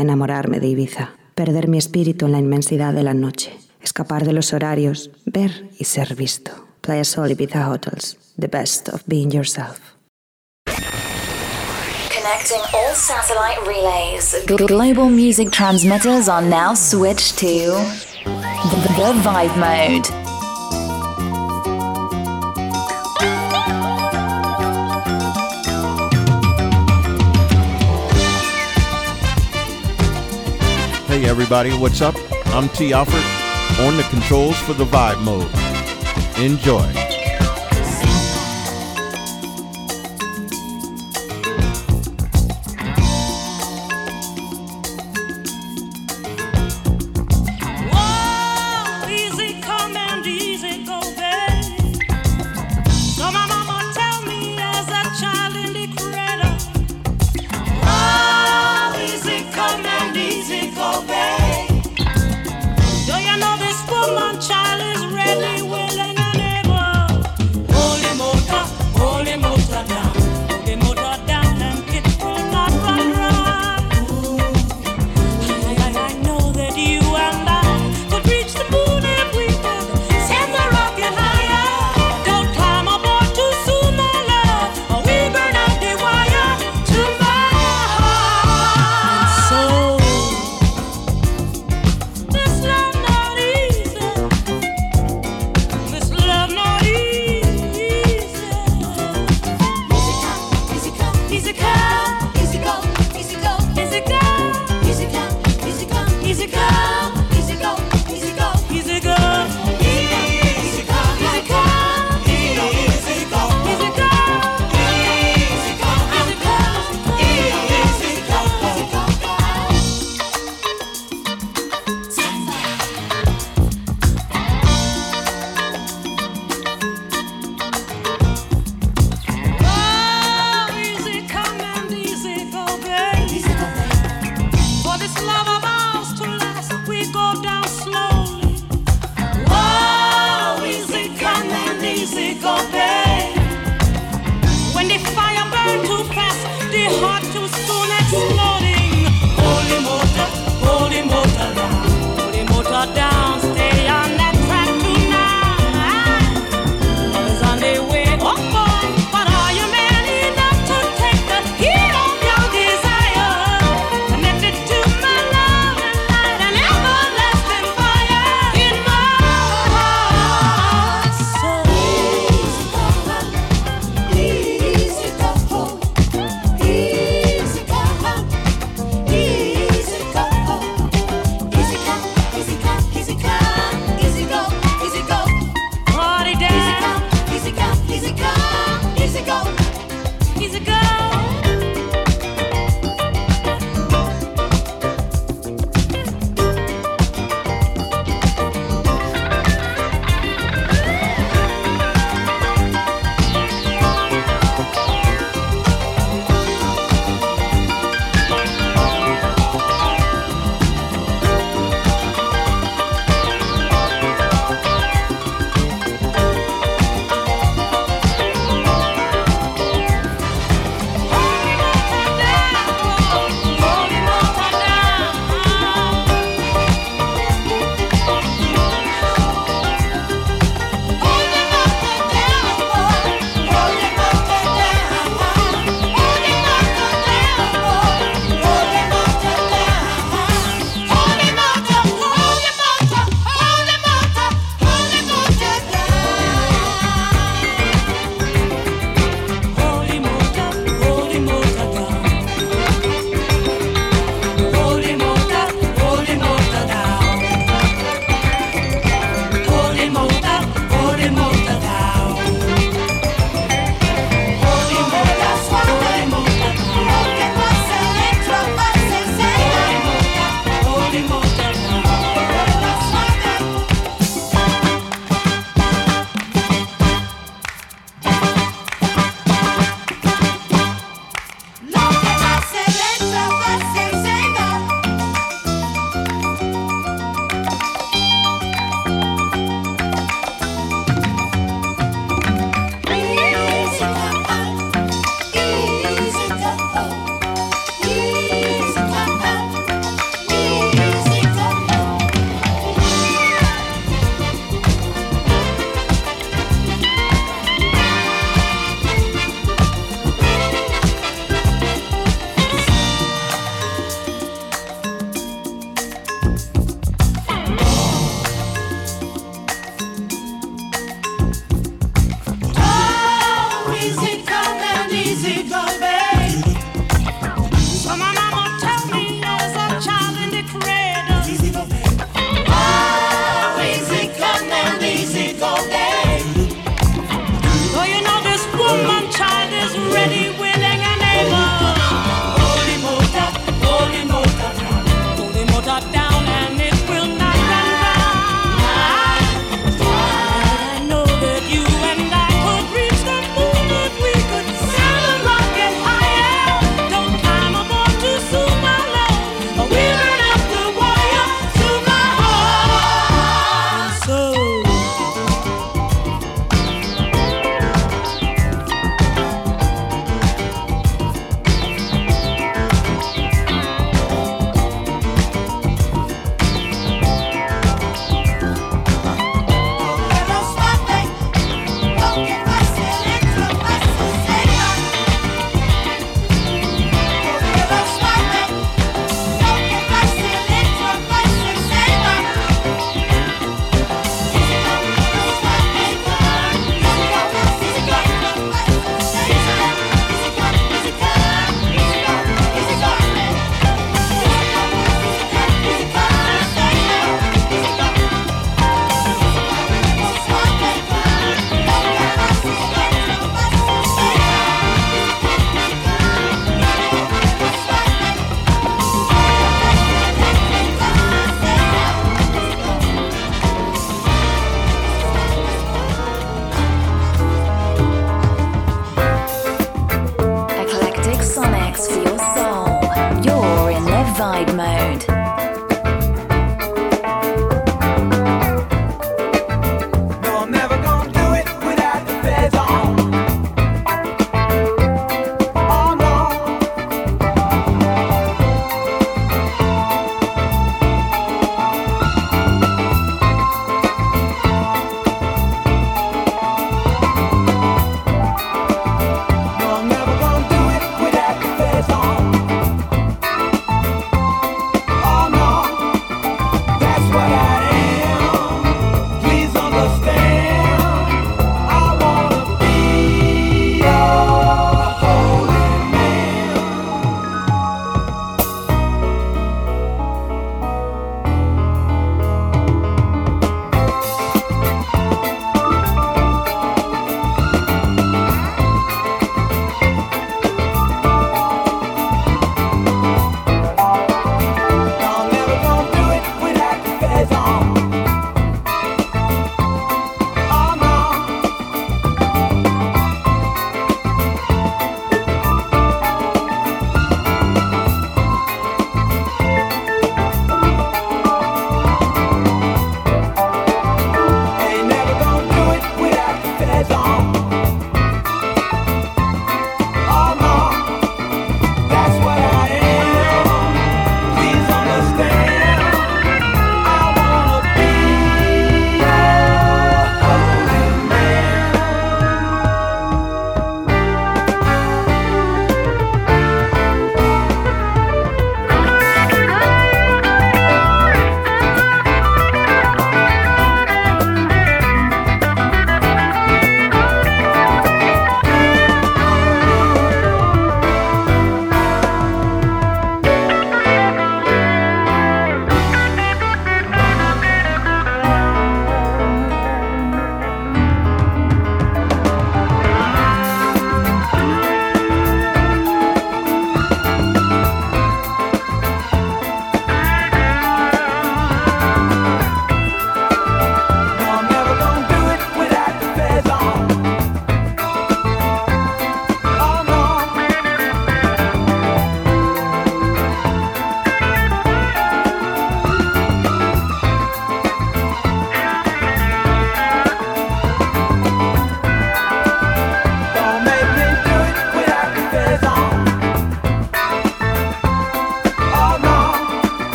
enamorarme de Ibiza, perder mi espíritu en la inmensidad de la noche, escapar de los horarios, ver y ser visto. Playa Sol Ibiza Hotels, the best of being yourself. Connecting all satellite relays. Global music transmitters are now switched to the Vibe Mode. Hey everybody, what's up? I'm T. Alford on the controls for the Vibe Mode. Enjoy.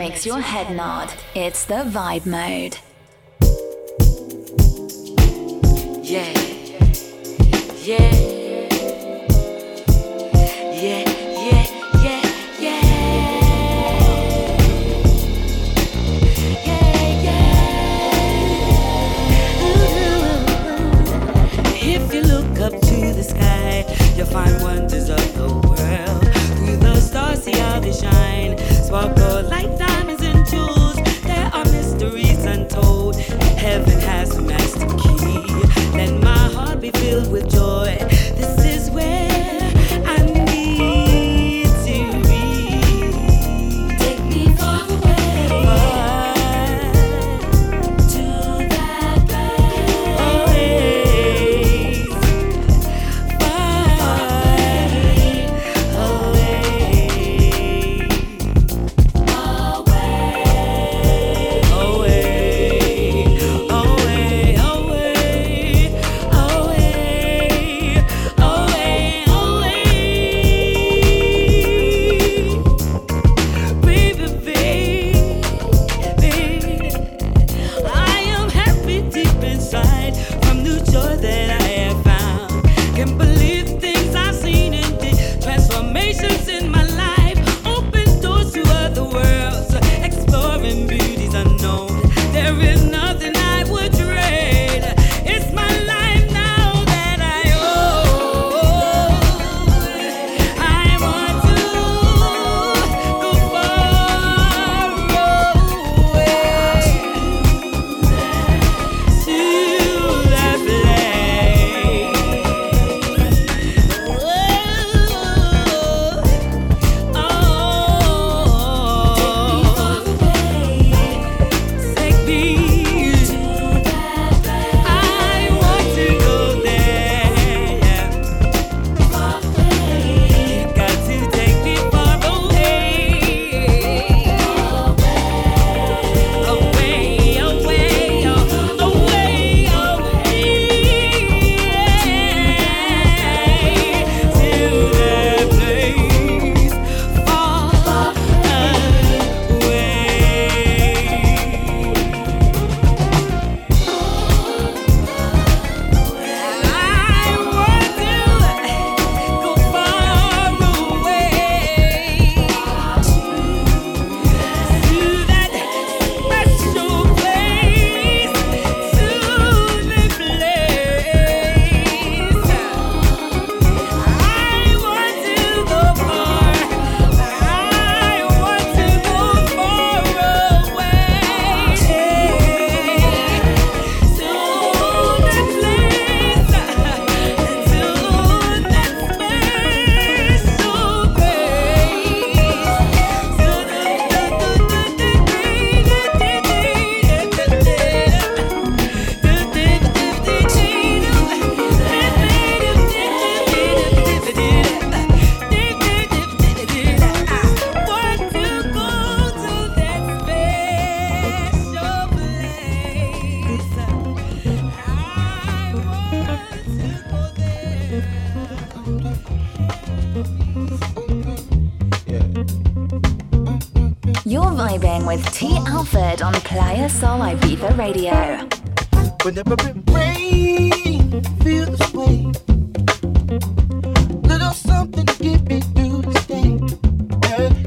Makes your head nod. It's the vibe mode.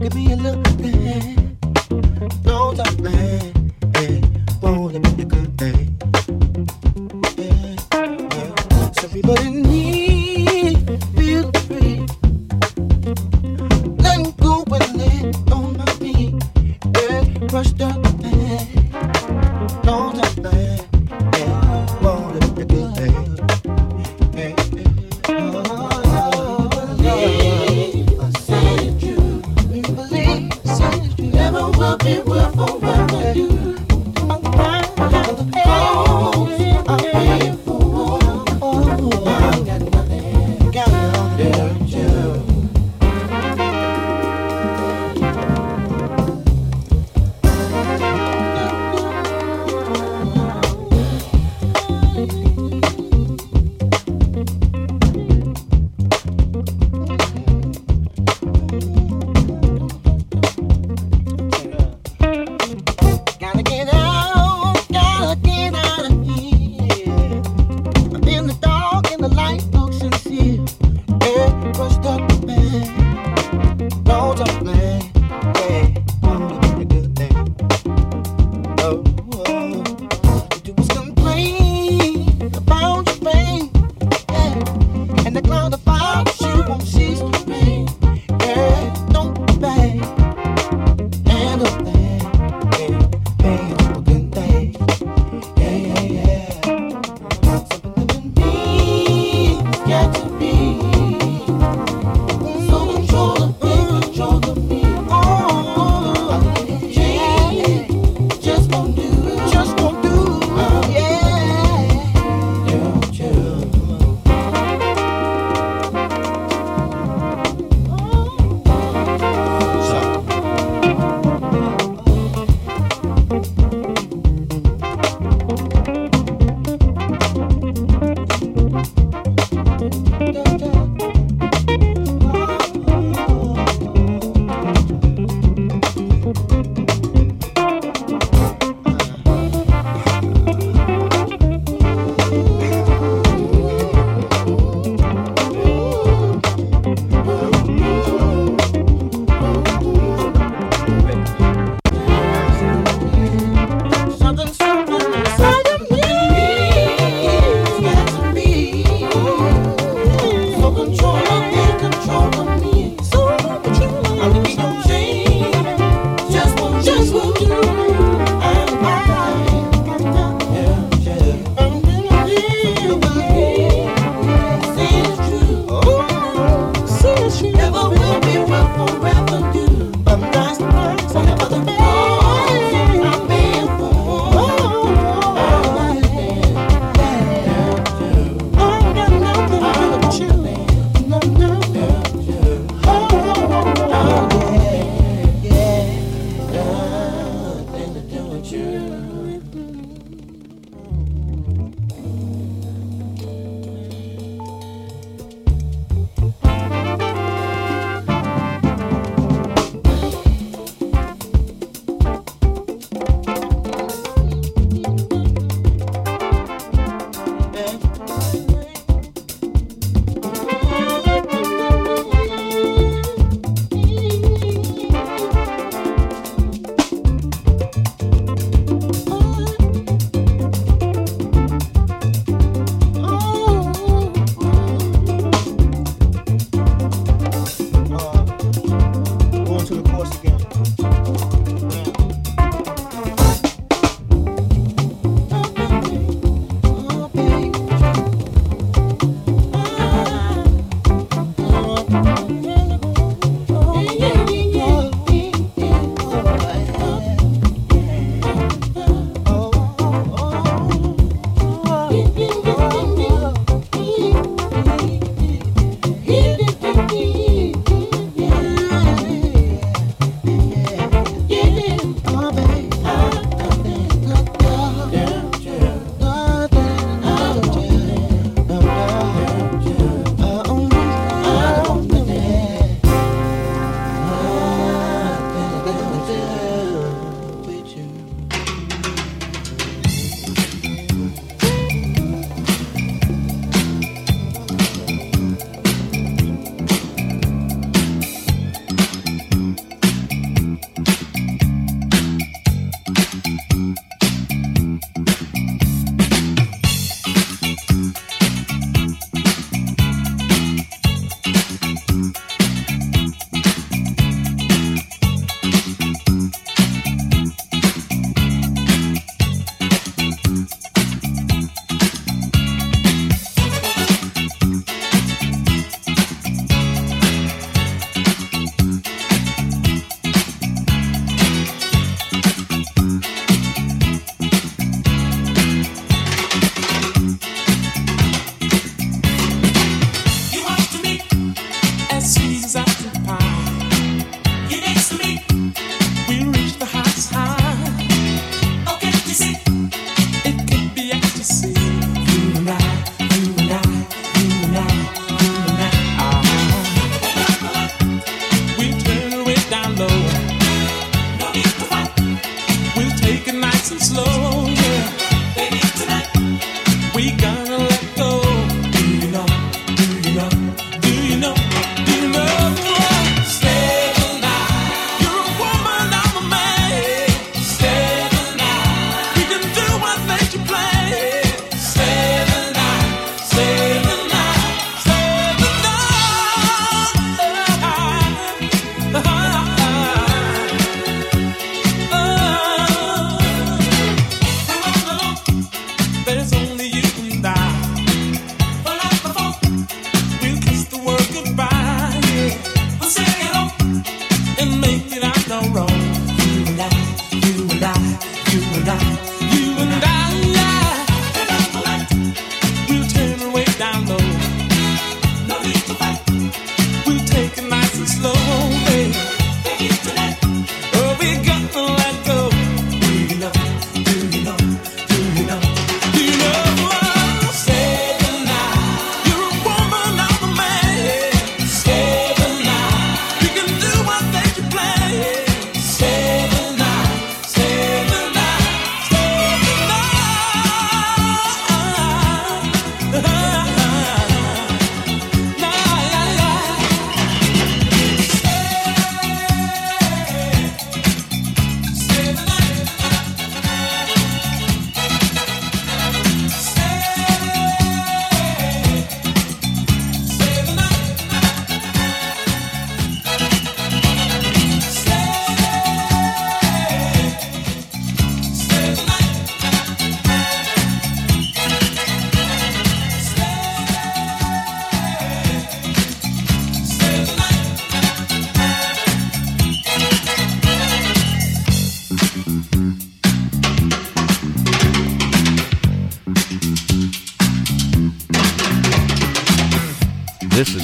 Give me a little thing.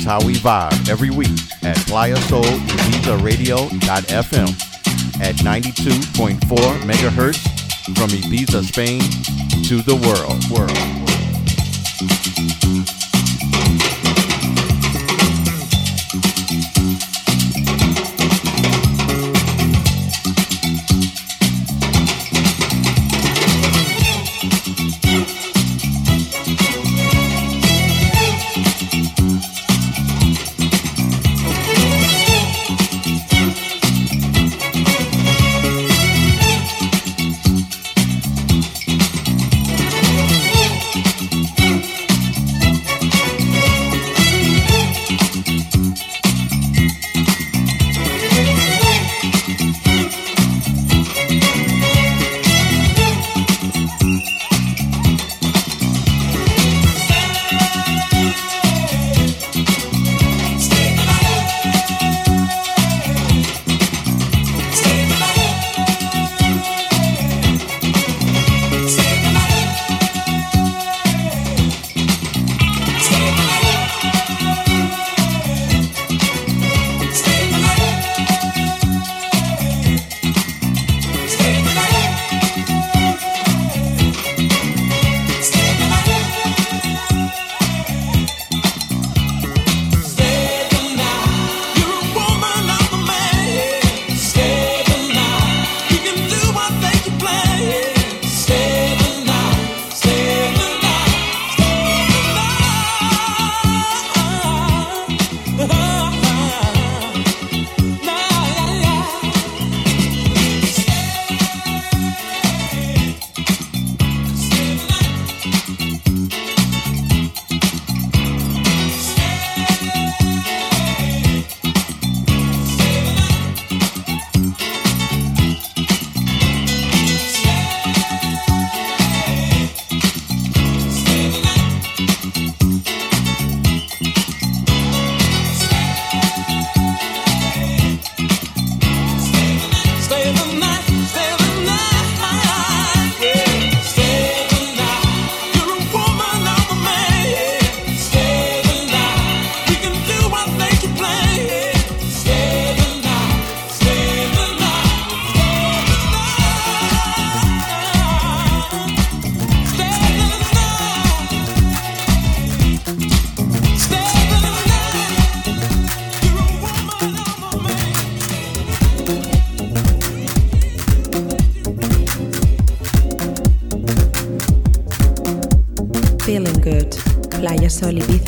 How we vibe every week at Playa Sol Ibiza Radio.fm at 92.4 megahertz from Ibiza, Spain to the world. World. Sol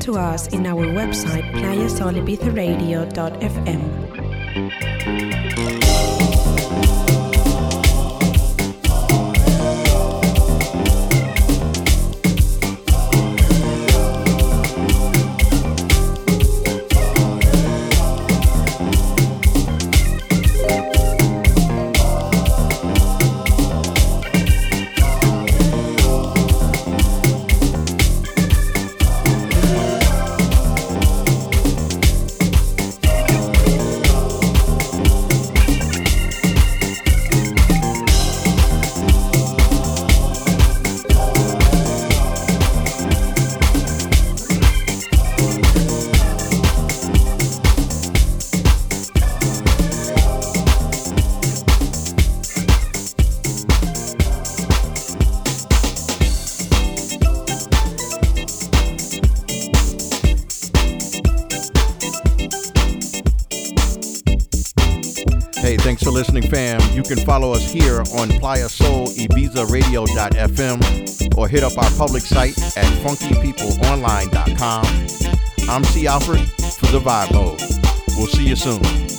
to us in our website playasolibizaradio.fm. can follow us here on Playa Sol Ibiza Radio.fm or hit up our public site at funkypeopleonline.com. I'm T. Alford for the Vibe Mode. We'll see you soon.